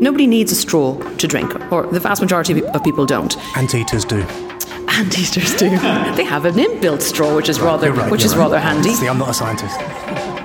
Nobody needs a straw to drink, or the vast majority of people don't. Anteaters do. Anteaters do. they have an inbuilt straw, which is rather, right, which is right. rather handy. See, I'm not a scientist.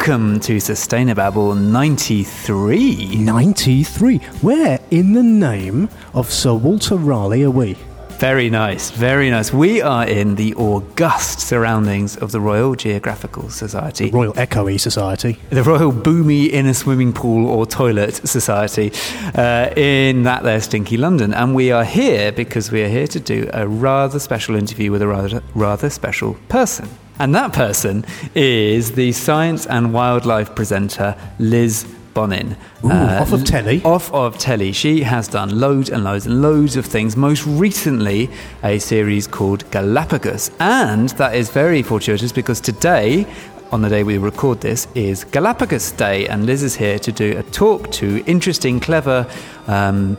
Welcome to Sustainababble 93. 93. Where in the name of Sir Walter Raleigh are we? Very nice, very nice. We are in the august surroundings of the Royal Geographical Society, The Royal Echoey Society. the Royal Boomy Inner Swimming Pool or Toilet Society uh, in that there stinky London. And we are here because we are here to do a rather special interview with a rather, rather special person. And that person is the science and wildlife presenter Liz Bonnin. Ooh, off of telly? Off of telly. She has done loads and loads and loads of things. Most recently, a series called Galapagos. And that is very fortuitous because today, on the day we record this, is Galapagos Day. And Liz is here to do a talk to interesting, clever, um,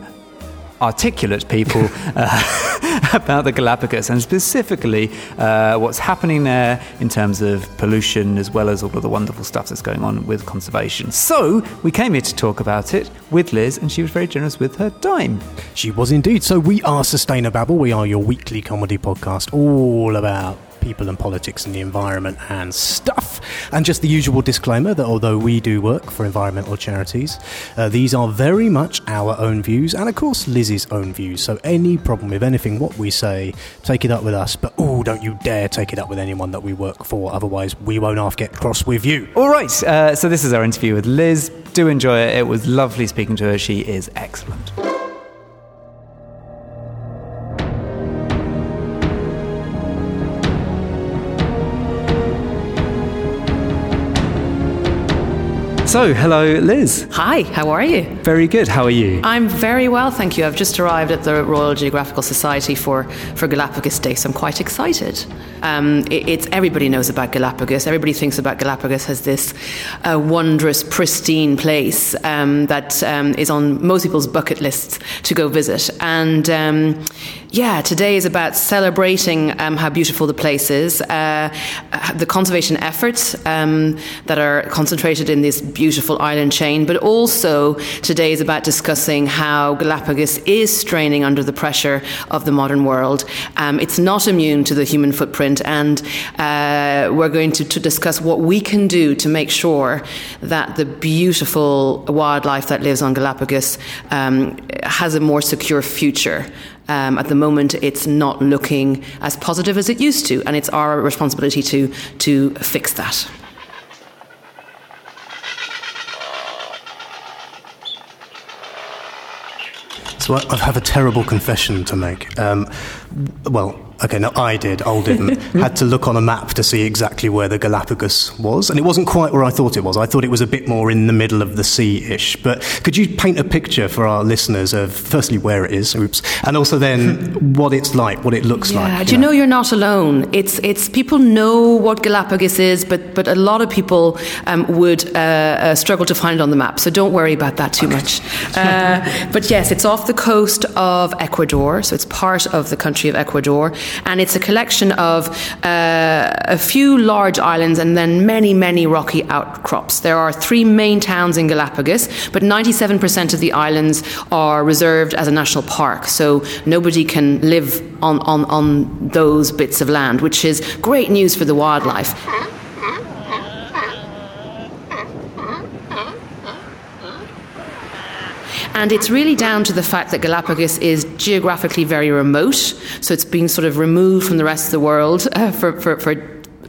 articulate people uh, about the Galapagos and specifically uh, what's happening there in terms of pollution as well as all of the wonderful stuff that's going on with conservation. So we came here to talk about it with Liz and she was very generous with her time. She was indeed. So we are Sustainababble. We are your weekly comedy podcast all about people and politics and the environment and stuff. And just the usual disclaimer that although we do work for environmental charities, uh, these are very much our own views and, of course, Liz's own views. So any problem with anything what we say, take it up with us. But oh, don't you dare take it up with anyone that we work for. Otherwise, we won't half get cross with you. All right, uh, so this is our interview with Liz. Do enjoy it. It was lovely speaking to her. She is excellent. So, hello, Liz. Hi, how are you? Very good. How are you? I'm very well, thank you. I've just arrived at the Royal Geographical Society for, for Galapagos Day, so I'm quite excited. Um, it, it's everybody knows about Galapagos. Everybody thinks about Galapagos as this uh, wondrous, pristine place um, that um, is on most people's bucket lists to go visit. And um, yeah, today is about celebrating um, how beautiful the place is, uh, the conservation efforts um, that are concentrated in this beautiful island chain, but also today is about discussing how Galapagos is straining under the pressure of the modern world. Um, it's not immune to the human footprint, and uh, we're going to, to discuss what we can do to make sure that the beautiful wildlife that lives on Galapagos um, has a more secure future. Um, at the moment, it's not looking as positive as it used to, and it's our responsibility to to fix that. So I I have a terrible confession to make. Um, well, okay, no, I did. Ol didn't. Had to look on a map to see exactly where the Galapagos was, and it wasn't quite where I thought it was. I thought it was a bit more in the middle of the sea-ish. But could you paint a picture for our listeners of firstly where it is, oops, and also then what it's like, what it looks Yeah, like? do you know you're not alone? It's it's people know what Galapagos is, but but a lot of people um, would uh, uh, struggle to find it on the map. So don't worry about that too much. Uh, but yes, it's off the coast of Ecuador, so it's part of the country of Ecuador, and it's a collection of uh, a few large islands and then many many rocky outcrops. There are three main towns in Galapagos, but 97% of the islands are reserved as a national park, so nobody can live on, on, on those bits of land, which is great news for the wildlife. And it's really down to the fact that Galapagos is geographically very remote, so it's been sort of removed from the rest of the world uh, for, for, for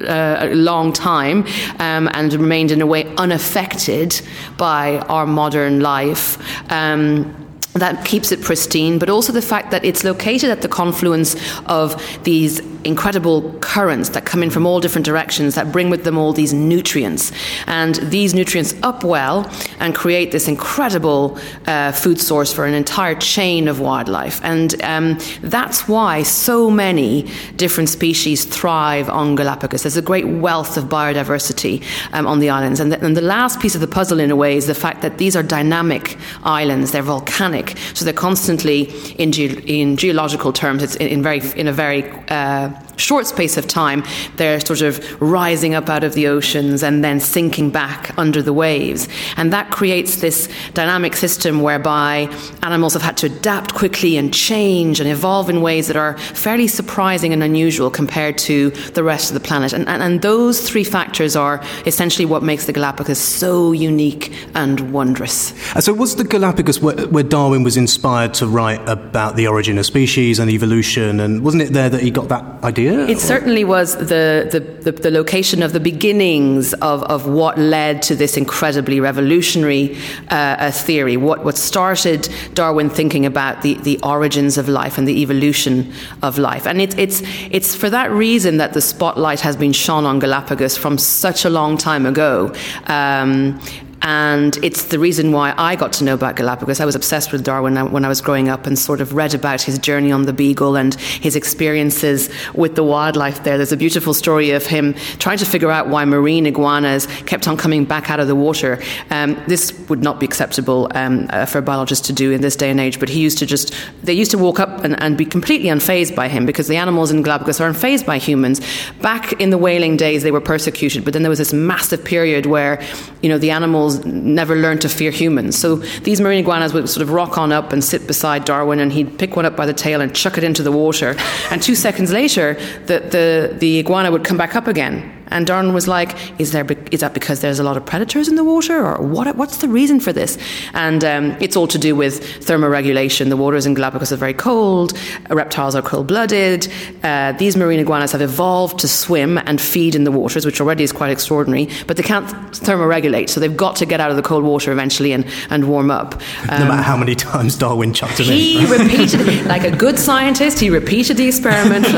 uh, a long time um, and remained in a way unaffected by our modern life. Um, that keeps it pristine, but also the fact that it's located at the confluence of these incredible currents that come in from all different directions that bring with them all these nutrients. And these nutrients upwell and create this incredible uh, food source for an entire chain of wildlife. And um, that's why so many different species thrive on Galapagos. There's a great wealth of biodiversity um, on the islands. And the, and the last piece of the puzzle, in a way, is the fact that these are dynamic islands, they're volcanic so they're constantly, in, ge- in geological terms, it's in, in very in a very uh, short space of time, they're sort of rising up out of the oceans and then sinking back under the waves. And that creates this dynamic system whereby animals have had to adapt quickly and change and evolve in ways that are fairly surprising and unusual compared to the rest of the planet. And, and, and those three factors are essentially what makes the Galapagos so unique and wondrous. So, was the Galapagos where, where Darwin was inspired to write about the origin of species and evolution? And wasn't it there that he got that idea? idea? It or? certainly was the, the, the, the, location of the beginnings of, of what led to this incredibly revolutionary uh, theory. What, what started Darwin thinking about the, the origins of life and the evolution of life. And it, it's, it's for that reason that the spotlight has been shone on Galapagos from such a long time ago. Um, and it's the reason why I got to know about Galapagos. I was obsessed with Darwin when I was growing up and sort of read about his journey on the Beagle and his experiences with the wildlife there. There's a beautiful story of him trying to figure out why marine iguanas kept on coming back out of the water. Um, this would not be acceptable um, uh, for to do in this day and age, but he used to just, they used to walk up and, and be completely unfazed by him because the animals in Galapagos are unfazed by humans. Back in the whaling days, they were persecuted, but then there was this massive period where, you know, the animals never learned to fear humans. So these marine iguanas would sort of rock on up and sit beside Darwin, and he'd pick one up by the tail and chuck it into the water. And two seconds later, the, the, the iguana would come back up again and Darwin was like, is, there, is that because there's a lot of predators in the water? Or what, what's the reason for this? And um, it's all to do with thermoregulation. The waters in Galapagos are very cold, reptiles are cold blooded. Uh, these marine iguanas have evolved to swim and feed in the waters, which already is quite extraordinary, but they can't thermoregulate. So they've got to get out of the cold water eventually and, and warm up. Um, no matter how many times Darwin chucked it he in. He repeated, like a good scientist, he repeated the experiment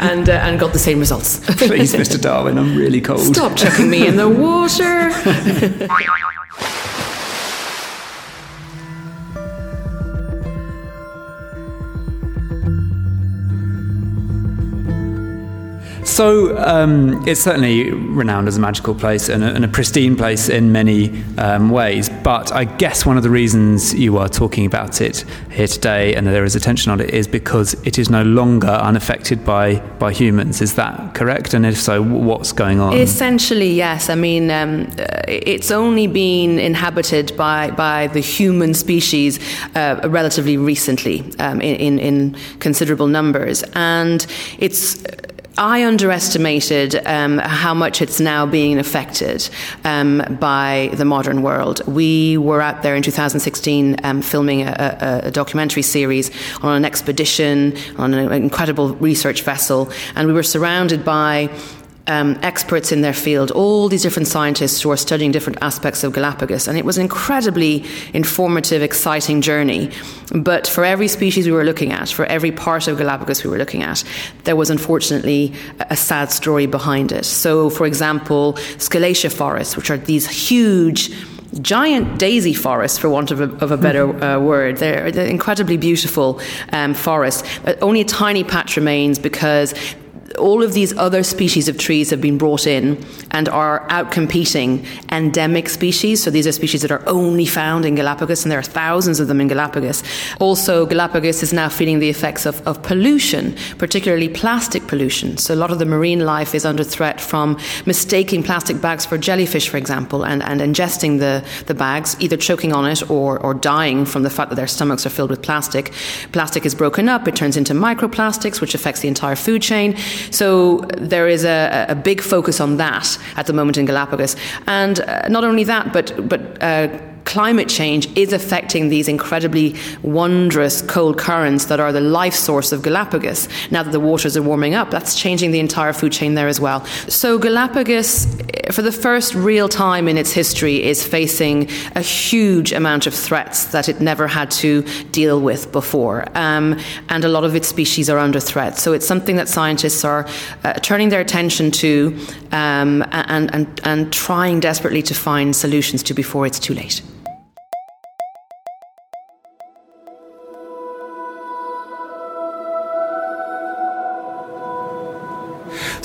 and, uh, and got the same results. Please, Mr. Darwin when I'm really cold. Stop chucking me in the water. So um, it's certainly renowned as a magical place and a, and a pristine place in many um, ways. But I guess one of the reasons you are talking about it here today and there is attention on it is because it is no longer unaffected by, by humans. Is that correct? And if so, what's going on? Essentially, yes. I mean, um, it's only been inhabited by, by the human species uh, relatively recently um, in, in, in considerable numbers. And it's I underestimated um, how much it's now being affected um, by the modern world. We were out there in 2016 um, filming a, a, a, documentary series on an expedition on an incredible research vessel, and we were surrounded by um, experts in their field, all these different scientists who are studying different aspects of Galapagos. And it was an incredibly informative, exciting journey. But for every species we were looking at, for every part of Galapagos we were looking at, there was unfortunately a sad story behind it. So, for example, Scalesia forests, which are these huge, giant daisy forests, for want of a, of a better mm-hmm. uh, word. They're, they're, incredibly beautiful um, forests. But only a tiny patch remains because all of these other species of trees have been brought in and are outcompeting endemic species. So these are species that are only found in Galapagos, and there are thousands of them in Galapagos. Also, Galapagos is now feeling the effects of, of pollution, particularly plastic pollution. So a lot of the marine life is under threat from mistaking plastic bags for jellyfish, for example, and, and ingesting the, the bags, either choking on it or, or dying from the fact that their stomachs are filled with plastic. Plastic is broken up, it turns into microplastics, which affects the entire food chain. So there is a, a big focus on that at the moment in Galapagos. And uh, not only that, but, but uh, climate change is affecting these incredibly wondrous cold currents that are the life source of Galapagos. Now that the waters are warming up, that's changing the entire food chain there as well. So Galapagos, for the first real time in its history, is facing a huge amount of threats that it never had to deal with before. Um, and a lot of its species are under threat. So it's something that scientists are uh, turning their attention to um, and, and, and trying desperately to find solutions to before it's too late.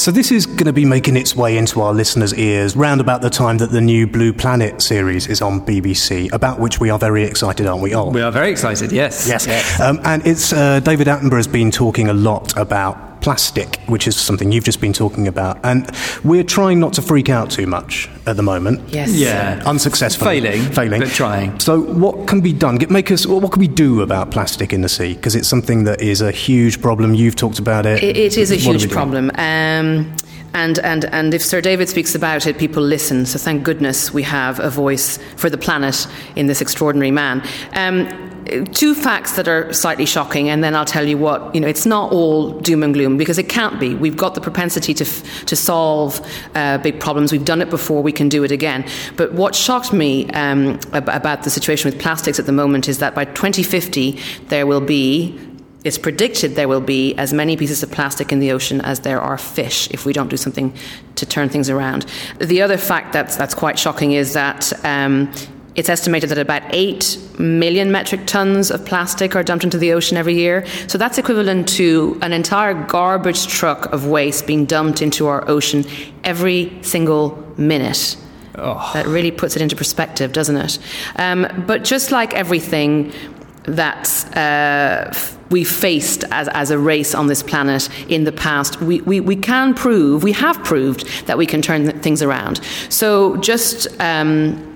So this is going to be making its way into our listeners' ears round about the time that the new Blue Planet series is on BBC, about which we are very excited, aren't we all? We are very excited, yes. Yes. yes. Um, and it's uh, David Attenborough has been talking a lot about plastic, which is something you've just been talking about. And we're trying not to freak out too much at the moment. Yes. Yeah. Unsuccessfully. Failing. Failing. But trying. So, what can be done? Make us. What can we do about plastic in the sea? Because it's something that is a huge problem. You've talked about it. it, it is a huge problem. Um, and, and, and if Sir David speaks about it, people listen. So thank goodness we have a voice for the planet in this extraordinary man. Um, two facts that are slightly shocking, and then I'll tell you what, you know, it's not all doom and gloom because it can't be. We've got the propensity to, f- to solve uh, big problems. We've done it before, we can do it again. But what shocked me um, ab- about the situation with plastics at the moment is that by 2050, there will be it's predicted there will be as many pieces of plastic in the ocean as there are fish if we don't do something to turn things around. The other fact that's, that's quite shocking is that um, it's estimated that about 8 million metric tons of plastic are dumped into the ocean every year. So that's equivalent to an entire garbage truck of waste being dumped into our ocean every single minute. Oh. That really puts it into perspective, doesn't it? Um, but just like everything that uh, we faced as, as a race on this planet in the past, we, we, we can prove, we have proved that we can turn things around. So just. Um,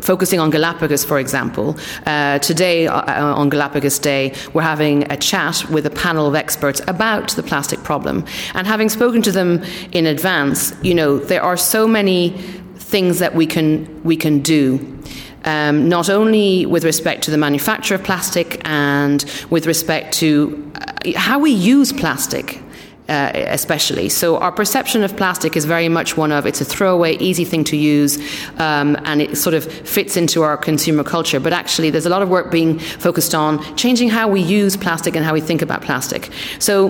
focusing on Galapagos, for example, uh, today uh, uh, on Galapagos Day, we're having a chat with a panel of experts about the plastic problem. And having spoken to them in advance, you know, there are so many things that we can we can do. Um, not only with respect to the manufacture of plastic and with respect to uh, how we use plastic uh, especially. So our perception of plastic is very much one of it's a throwaway, easy thing to use, um, and it sort of fits into our consumer culture. But actually, there's a lot of work being focused on changing how we use plastic and how we think about plastic. So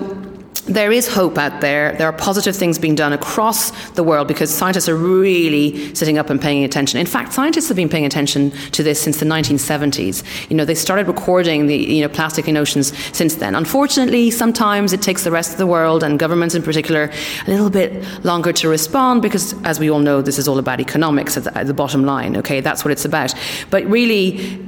there is hope out there. There are positive things being done across the world because scientists are really sitting up and paying attention. In fact, scientists have been paying attention to this since the 1970s. You know, they started recording the you know plastic in oceans since then. Unfortunately, sometimes it takes the rest of the world and governments in particular a little bit longer to respond because, as we all know, this is all about economics at the, at the bottom line. Okay, that's what it's about. But really,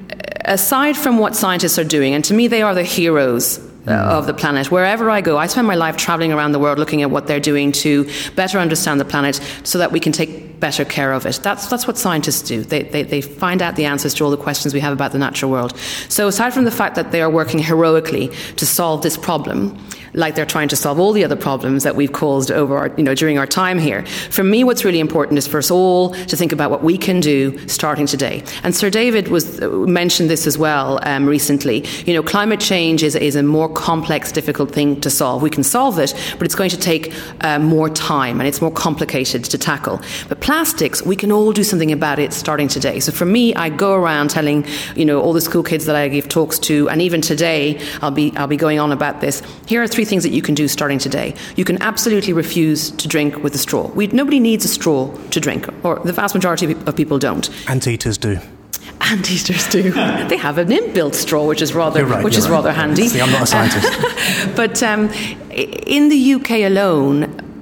aside from what scientists are doing, and to me, they are the heroes Uh, of the planet. Wherever I go, I spend my life traveling around the world looking at what they're doing to better understand the planet so that we can take better care of it. That's, that's what scientists do. They, they, they find out the answers to all the questions we have about the natural world. So, aside from the fact that they are working heroically to solve this problem, like they're trying to solve all the other problems that we've caused over our, you know, during our time here. For me, what's really important is for us all to think about what we can do starting today. And Sir David was uh, mentioned this as well um, recently. You know, climate change is, is a more complex, difficult thing to solve. We can solve it, but it's going to take uh, more time and it's more complicated to tackle. But plastics, we can all do something about it starting today. So for me, I go around telling, you know, all the school kids that I give talks to, and even today, I'll be I'll be going on about this. Here are three three things that you can do starting today. You can absolutely refuse to drink with a straw. We, nobody needs a straw to drink, or the vast majority of people don't. Anteaters do. Anteaters do. they have an inbuilt straw, which is rather, right, which is right. rather handy. See, I'm not a scientist. but um, in the UK alone,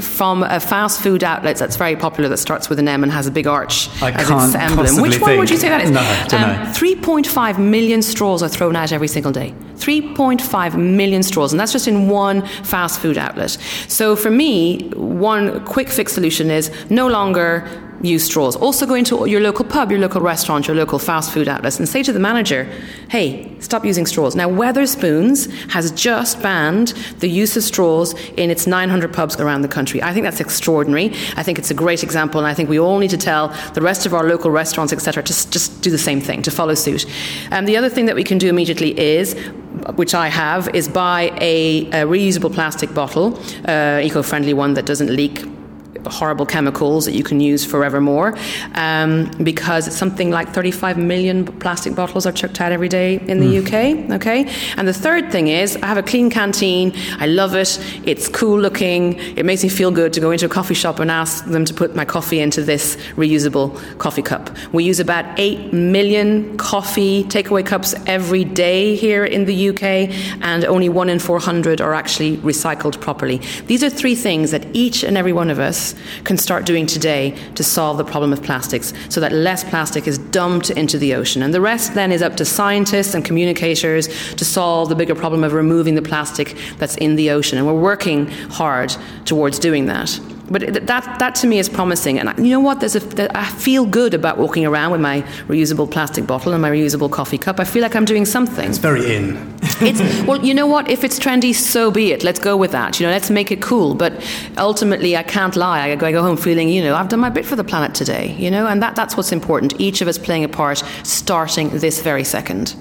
from a fast food outlet that's very popular that starts with an M and has a big arch I as its emblem. Which one think. would you say that is? No, um, 3.5 million straws are thrown out every single day. 3.5 million straws, and that's just in one fast food outlet. So for me, one quick fix solution is no longer use straws. Also go into your local pub, your local restaurant, your local fast food outlets and say to the manager, hey, stop using straws. Now, Wetherspoons has just banned the use of straws in its 900 pubs around the country. I think that's extraordinary. I think it's a great example, and I think we all need to tell the rest of our local restaurants, etc., to just do the same thing, to follow suit. Um, the other thing that we can do immediately is which I have, is buy a, a reusable plastic bottle, uh, eco friendly one that doesn't leak horrible chemicals that you can use forevermore um, because it's something like 35 million plastic bottles are chucked out every day in the mm. UK. Okay, and the third thing is I have a clean canteen. I love it. It's cool looking. It makes me feel good to go into a coffee shop and ask them to put my coffee into this reusable coffee cup. We use about 8 million coffee takeaway cups every day here in the UK, and only one in 400 are actually recycled properly. These are three things that each and every one of us can start doing today to solve the problem of plastics so that less plastic is dumped into the ocean. And the rest then is up to scientists and communicators to solve the bigger problem of removing the plastic that's in the ocean. And we're working hard towards doing that. But that, that to me is promising. And you know what? There's a, I feel good about walking around with my reusable plastic bottle and my reusable coffee cup. I feel like I'm doing something. It's very in. it's, well, you know what? If it's trendy, so be it. Let's go with that. You know, let's make it cool. But ultimately, I can't lie. I go, I go home feeling, you know, I've done my bit for the planet today. You know, and that, that's what's important. Each of us playing a part, starting this very second.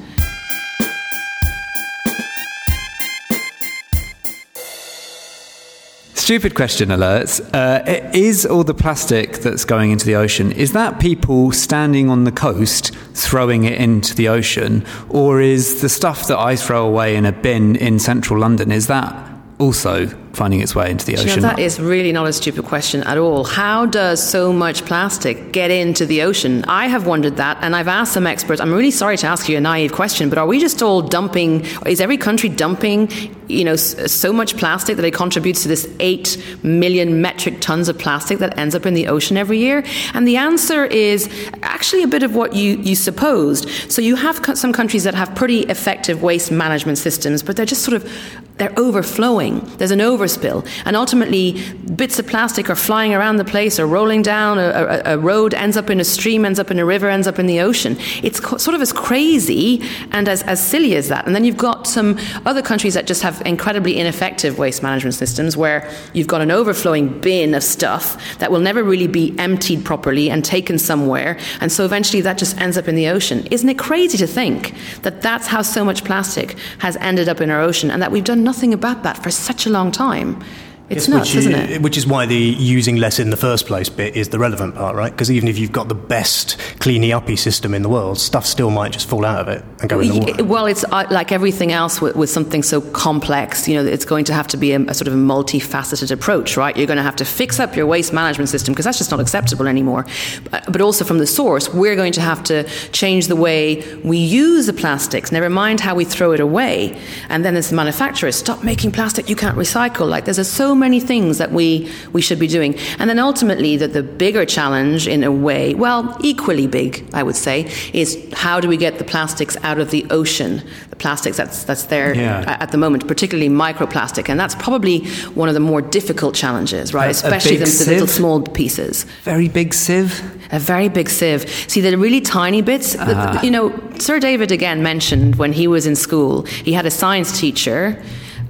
Stupid question alerts. Uh, is all the plastic that's going into the ocean, is that people standing on the coast throwing it into the ocean? Or is the stuff that I throw away in a bin in central London, is that also finding its way into the ocean? You know, that is really not a stupid question at all. How does so much plastic get into the ocean? I have wondered that, and I've asked some experts. I'm really sorry to ask you a naive question, but are we just all dumping? Is every country dumping, you know, so much plastic that it contributes to this eight million metric tons of plastic that ends up in the ocean every year? And the answer is actually a bit of what you you supposed. So you have some countries that have pretty effective waste management systems, but they're just sort of they're overflowing. There's an over spill. And ultimately, bits of plastic are flying around the place or rolling down a, a, a, road, ends up in a stream, ends up in a river, ends up in the ocean. It's co- sort of as crazy and as, as silly as that. And then you've got some other countries that just have incredibly ineffective waste management systems where you've got an overflowing bin of stuff that will never really be emptied properly and taken somewhere. And so eventually that just ends up in the ocean. Isn't it crazy to think that that's how so much plastic has ended up in our ocean and that we've done nothing about that for such a long time? Time. It's yes, nuts, which, isn't it? Which is why the using less in the first place bit is the relevant part, right? Because even if you've got the best cleany uppy system in the world, stuff still might just fall out of it and go in the water. Well, it's uh, like everything else with, with, something so complex. You know, it's going to have to be a, a, sort of a multifaceted approach, right? You're going to have to fix up your waste management system because that's just not acceptable anymore. But, but also from the source, we're going to have to change the way we use the plastics. Never mind how we throw it away. And then as the manufacturers, stop making plastic you can't recycle. Like there's a, so many things that we, we should be doing. And then ultimately, that the bigger challenge, in a way, well, equally big, I would say, is how do we get the plastics out of the ocean? The plastics that's, that's there yeah. at the moment, particularly microplastic. And that's probably one of the more difficult challenges, right? A, Especially a the, the little small pieces. Very big sieve? A very big sieve. See, the really tiny bits, uh. you know, Sir David again mentioned when he was in school, he had a science teacher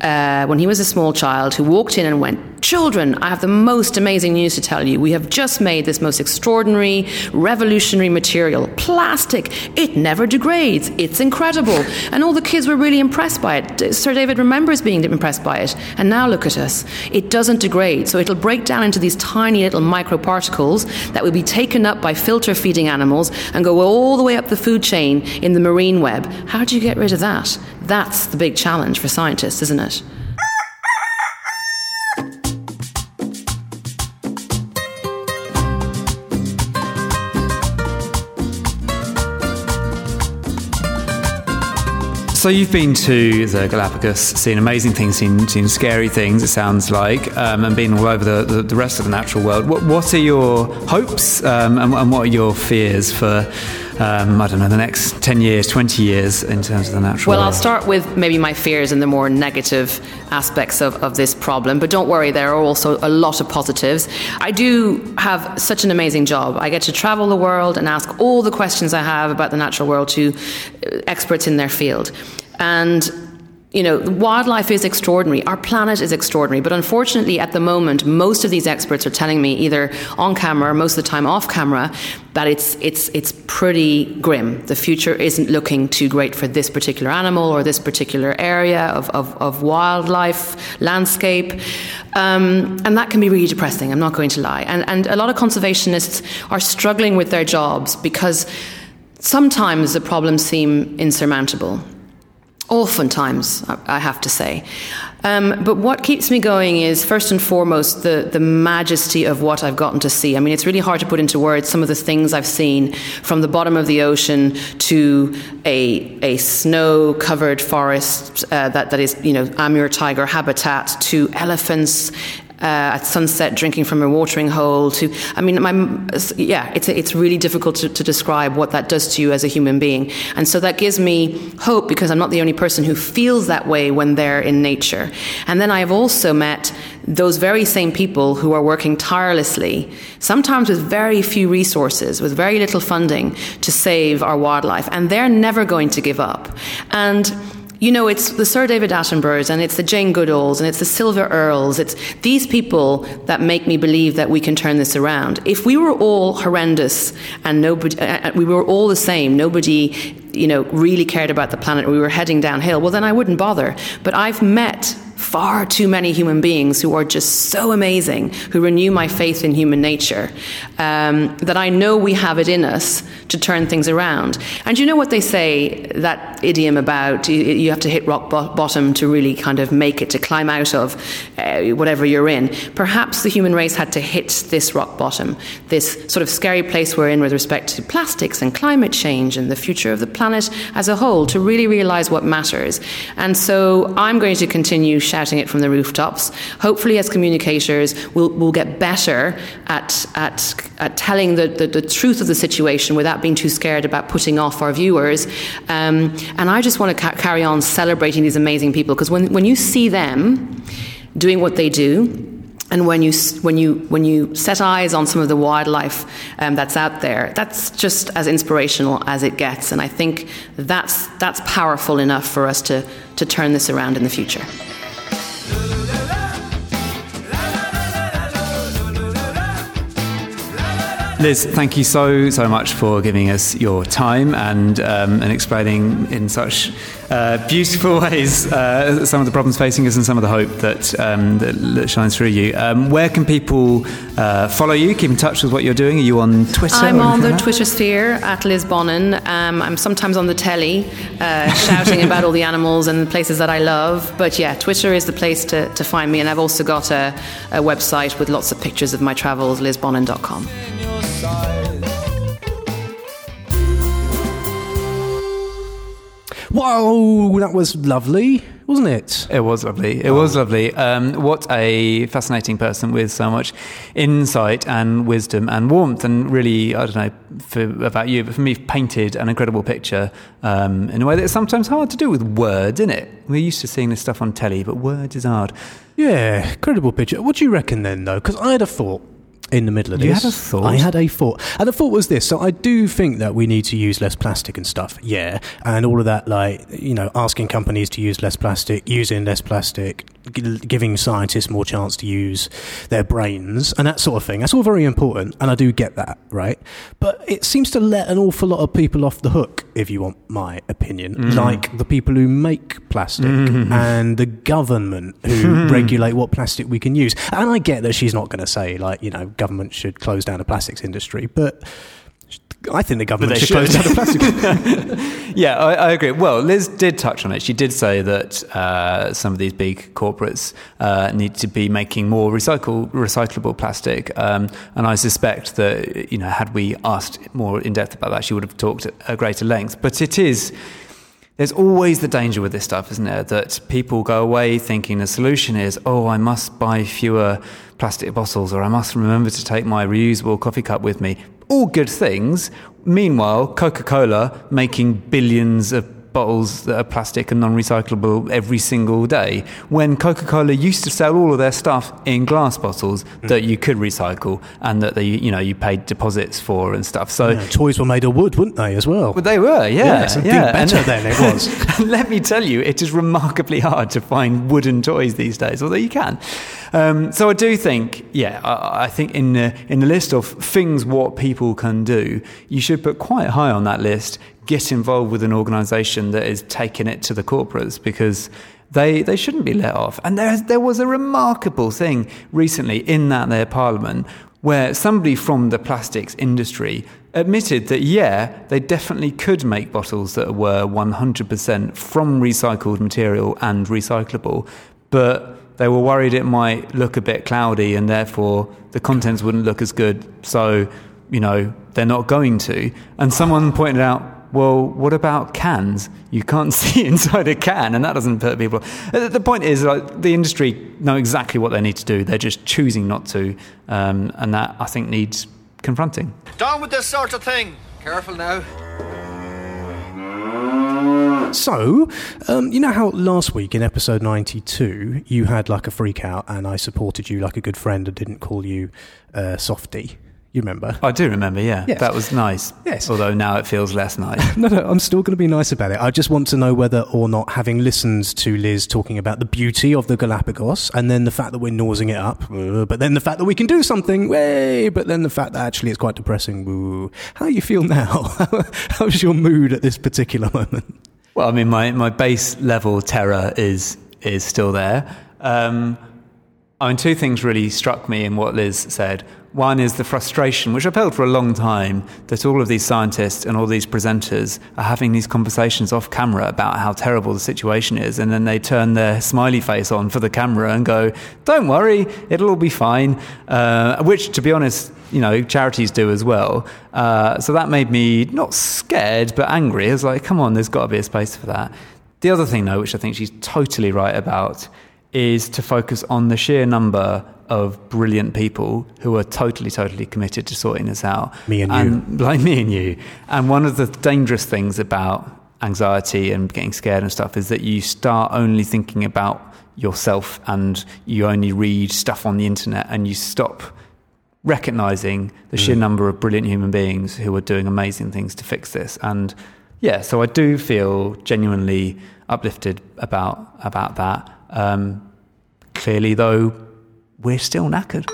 uh, when he was a small child who walked in and went, Children, I have the most amazing news to tell you. We have just made this most extraordinary, revolutionary material plastic. It never degrades. It's incredible. And all the kids were really impressed by it. Sir David remembers being impressed by it. And now look at us. It doesn't degrade. So it'll break down into these tiny little microparticles that will be taken up by filter feeding animals and go all the way up the food chain in the marine web. How do you get rid of that? That's the big challenge for scientists, isn't it? So you've been to the Galapagos, seen amazing things, seen, seen scary things. It sounds like, um, and been all over the, the, the, rest of the natural world. What, what are your hopes um, and, and, what are your fears for um, I don't know, the next 10 years, 20 years in terms of the natural world. Well? I'll start with maybe my fears and the more negative aspects of, of this problem, but don't worry, there are also a lot of positives. I do have such an amazing job. I get to travel the world and ask all the questions I have about the natural world to uh, experts in their field. And you know, wildlife is extraordinary. Our planet is extraordinary. But unfortunately, at the moment, most of these experts are telling me, either on camera or most of the time off camera, that it's, it's, it's pretty grim. The future isn't looking too great for this particular animal or this particular area of, of, of wildlife landscape. Um, and that can be really depressing, I'm not going to lie. And, and a lot of conservationists are struggling with their jobs because sometimes the problems seem insurmountable. Oftentimes, I have to say. Um, but what keeps me going is, first and foremost, the, the majesty of what I've gotten to see. I mean, it's really hard to put into words some of the things I've seen from the bottom of the ocean to a, a snow covered forest uh, that, that is, you know, Amur tiger habitat to elephants uh, at sunset drinking from a watering hole to i mean my, yeah it's, it's really difficult to, to, describe what that does to you as a human being. And so that gives me hope because i'm not the only person who feels that way when they're in nature. And then i've also met those very same people who are working tirelessly sometimes with very few resources with very little funding to save our wildlife. And they're never going to give up. And you know, it's the Sir David Attenboroughs and it's the Jane Goodalls and it's the Sylvia Earles. It's these people that make me believe that we can turn this around. If we were all horrendous and nobody, uh, we were all the same, nobody, you know, really cared about the planet, we were heading downhill, well, then I wouldn't bother. But I've met far too many human beings who are just so amazing, who renew my faith in human nature, um, that I know we have it in us to turn things around. And you know what they say, that idiom about you, you have to hit rock bo- bottom to really kind of make it, to climb out of uh, whatever you're in. Perhaps the human race had to hit this rock bottom, this sort of scary place we're in with respect to plastics and climate change and the future of the planet as a whole, to really realize what matters. And so I'm going to continue shouting it from the rooftops. Hopefully, as communicators, we'll, we'll get better at, at, at telling the, the, the truth of the situation without being too scared about putting off our viewers. Um, and I just want to ca- carry on celebrating these amazing people because when, when you see them doing what they do, and when you when you when you set eyes on some of the wildlife um, that's out there, that's just as inspirational as it gets. And I think that's that's powerful enough for us to to turn this around in the future. Liz, thank you so so much for giving us your time and um, and explaining in such uh, beautiful ways uh, some of the problems facing us and some of the hope that um, that, that, shines through you. Um, where can people uh, follow you? Keep in touch with what you're doing. Are you on Twitter? I'm on the Twitter sphere at Liz Bonnin. Um, I'm sometimes on the telly uh, shouting about all the animals and the places that I love. But yeah, Twitter is the place to, to find me. And I've also got a, a website with lots of pictures of my travels, lizbonnin.com. Whoa, that was lovely, wasn't it? It was lovely. It oh. was lovely. Um, what a fascinating person with so much insight and wisdom and warmth. And really, I don't know for, about you, but for me, painted an incredible picture um, in a way that's sometimes hard to do with words, isn't it? We're used to seeing this stuff on telly, but words is hard. Yeah, incredible picture. What do you reckon then, though? Because I had a thought in the middle of this. You had a thought? I had a thought. And the thought was this. So I do think that we need to use less plastic and stuff. Yeah. And all of that, like, you know, asking companies to use less plastic, using less plastic, giving scientists more chance to use their brains and that sort of thing. That's all very important. And I do get that, right? But it seems to let an awful lot of people off the hook, if you want my opinion, mm. like the people who make plastic mm. and the government who regulate what plastic we can use. And I get that she's not going to say, like, you know, government should close down the plastics industry, but I think the government should, should, close down the plastic. yeah, I, I, agree. Well, Liz did touch on it. She did say that uh, some of these big corporates uh, need to be making more recycle, recyclable plastic, um, and I suspect that you know, had we asked more in depth about that, she would have talked at a greater length. But it is there's always the danger with this stuff, isn't there? That people go away thinking the solution is, oh, I must buy fewer plastic bottles or I must remember to take my reusable coffee cup with me. All good things. Meanwhile, Coca Cola making billions of bottles that are plastic and non recyclable every single day. When Coca Cola used to sell all of their stuff in glass bottles mm. that you could recycle and that they, you know, you paid deposits for and stuff. So yeah, toys were made of wood, weren't they, as well? Well, they were, yeah. Yes, I yeah. better and, then it was. let me tell you, it is remarkably hard to find wooden toys these days, although you can. Um, so I do think, yeah, I, I, think in the in the list of things what people can do, you should put quite high on that list get involved with an organisation that is taking it to the corporates because they they shouldn't be let off. And there there was a remarkable thing recently in that their parliament where somebody from the plastics industry admitted that yeah, they definitely could make bottles that were 100% from recycled material and recyclable, but they were worried it might look a bit cloudy and therefore the contents wouldn't look as good. So, you know, they're not going to. And someone pointed out well, what about cans? You can't see inside a can, and that doesn't hurt people. Uh, the point is, like, the industry know exactly what they need to do. They're just choosing not to, um, and that I think needs confronting. Down with this sort of thing. Careful now. So, um, you know how last week in episode 92 you had like a freak out and I supported you like a good friend and didn't call you uh, softy? You remember? I do remember, yeah. Yes. That was nice. Yes. Although now it feels less nice. no, no, I'm still going to be nice about it. I just want to know whether or not, having listened to Liz talking about the beauty of the Galapagos and then the fact that we're nosing it up, uh, but then the fact that we can do something, way, but then the fact that actually it's quite depressing, woo. How do you feel now? How's your mood at this particular moment? Well, I mean, my, my base level terror is, is still there. Um, I mean, two things really struck me in what Liz said. One is the frustration, which I've felt for a long time, that all of these scientists and all these presenters are having these conversations off camera about how terrible the situation is, and then they turn their smiley face on for the camera and go, "Don't worry, it'll all be fine." Uh, which, to be honest, you know, charities do as well. Uh, so that made me not scared but angry. I was like, "Come on, there's got to be a space for that." The other thing, though, which I think she's totally right about, is to focus on the sheer number of brilliant people who are totally, totally committed to sorting this out. Me and, and you. Like me and you. And one of the dangerous things about anxiety and getting scared and stuff is that you start only thinking about yourself and you only read stuff on the internet and you stop recognizing the sheer mm. number of brilliant human beings who are doing amazing things to fix this. And yeah, so I do feel genuinely uplifted about about that. Um, clearly, though, we're still knackered.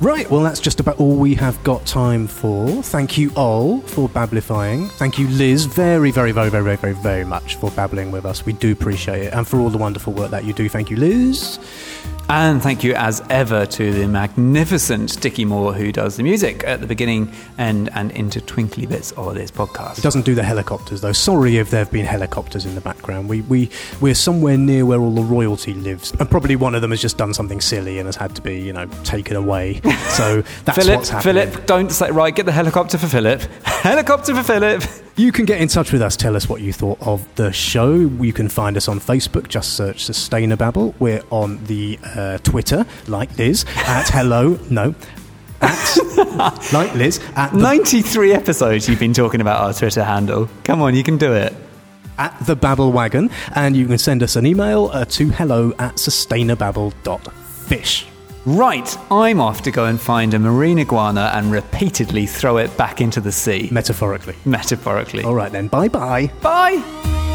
Right, well, that's just about all we have got time for. Thank you all for babblifying. Thank you, Liz, very, very, very, very, very, very, very much for babbling with us. We do appreciate it. And for all the wonderful work that you do. Thank you, Liz. And thank you, as ever, to the magnificent Dickie Moore, who does the music at the beginning and, and into twinkly bits of this podcast. He doesn't do the helicopters, though. Sorry if there have been helicopters in the background. We, we, we're somewhere near where all the royalty lives. And probably one of them has just done something silly and has had to be, you know, taken away. So that's Philip, what's happening. Philip, don't say, right, get the helicopter for Philip. helicopter for Philip. You can get in touch with us. Tell us what you thought of the show. You can find us on Facebook. Just search Sustainababble. We're on the uh, Twitter, like Liz, at hello, no, at, like Liz, at 93 episodes you've been talking about our Twitter handle. Come on, you can do it. At the Babble Wagon, and you can send us an email uh, to hello at sustainababble.fish. Right, I'm off to go and find a marine iguana and repeatedly throw it back into the sea. Metaphorically. Metaphorically. All right then, bye bye. Bye!